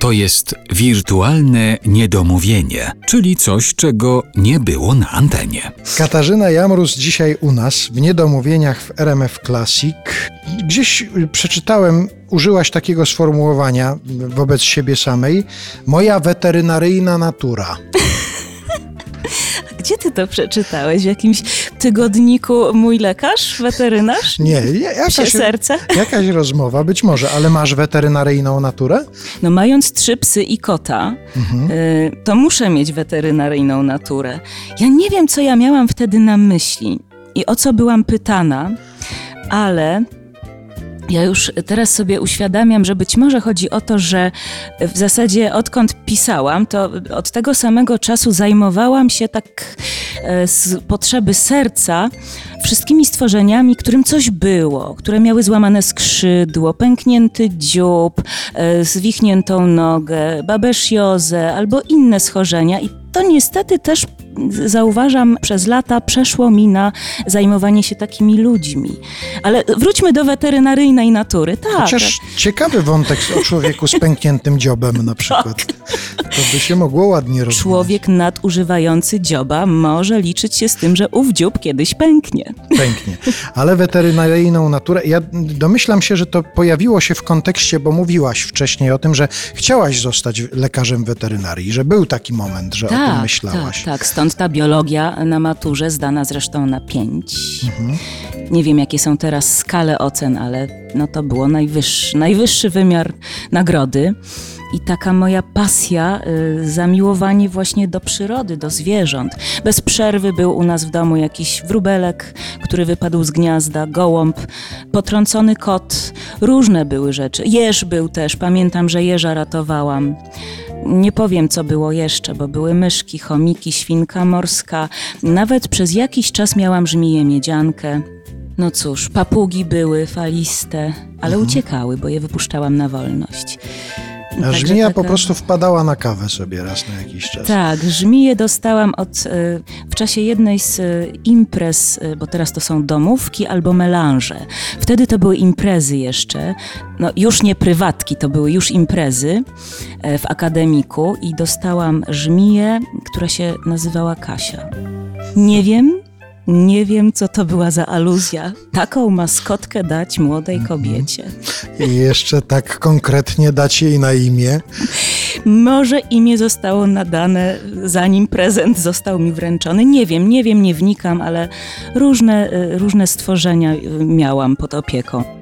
To jest wirtualne niedomówienie, czyli coś, czego nie było na antenie. Katarzyna Jamrus dzisiaj u nas w Niedomówieniach w RMF Classic. Gdzieś przeczytałem, użyłaś takiego sformułowania wobec siebie samej. Moja weterynaryjna natura. Gdzie ty to przeczytałeś? W jakimś tygodniku Mój lekarz, weterynarz? Nie, jakaś, serce? jakaś rozmowa, być może, ale masz weterynaryjną naturę? No mając trzy psy i kota, y, to muszę mieć weterynaryjną naturę. Ja nie wiem, co ja miałam wtedy na myśli i o co byłam pytana, ale ja już teraz sobie uświadamiam, że być może chodzi o to, że w zasadzie odkąd pisałam, to od tego samego czasu zajmowałam się tak z potrzeby serca wszystkimi stworzeniami, którym coś było, które miały złamane skrzydło, pęknięty dziób, e, zwichniętą nogę, babesziozę albo inne schorzenia. I to niestety też zauważam, przez lata przeszło mi na zajmowanie się takimi ludźmi. Ale wróćmy do weterynaryjnej natury. Tak. Chociaż ciekawy wątek o człowieku z pękniętym dziobem na przykład. To by się mogło ładnie. Człowiek nadużywający dzioba może liczyć się z tym, że ów dziób kiedyś pęknie. Pęknie. Ale weterynaryjną naturę, ja domyślam się, że to pojawiło się w kontekście, bo mówiłaś wcześniej o tym, że chciałaś zostać lekarzem weterynarii, że był taki moment, że o tym myślałaś. Tak, tak. Stąd ta biologia na maturze, zdana zresztą na pięć. Mhm. Nie wiem, jakie są teraz skale ocen, ale no to było najwyższy, najwyższy wymiar nagrody. I taka moja pasja, y, zamiłowanie właśnie do przyrody, do zwierząt. Bez przerwy był u nas w domu jakiś wróbelek, który wypadł z gniazda, gołąb, potrącony kot. Różne były rzeczy. Jeż był też, pamiętam, że jeża ratowałam. Nie powiem, co było jeszcze, bo były myszki, chomiki, świnka morska. Nawet przez jakiś czas miałam żmiję miedziankę. No cóż, papugi były faliste, ale uciekały, bo je wypuszczałam na wolność. A żmija taka- po prostu wpadała na kawę sobie raz na jakiś czas. Tak, żmiję dostałam od, e, w czasie jednej z e, imprez, e, bo teraz to są domówki albo melanże. Wtedy to były imprezy jeszcze, no już nie prywatki, to były już imprezy w akademiku i dostałam żmiję, która się nazywała Kasia. Nie wiem, nie wiem, co to była za aluzja. Taką maskotkę dać młodej kobiecie. I jeszcze tak konkretnie dać jej na imię. Może imię zostało nadane, zanim prezent został mi wręczony. Nie wiem, nie wiem, nie wnikam, ale różne, y, różne stworzenia y, miałam pod opieką.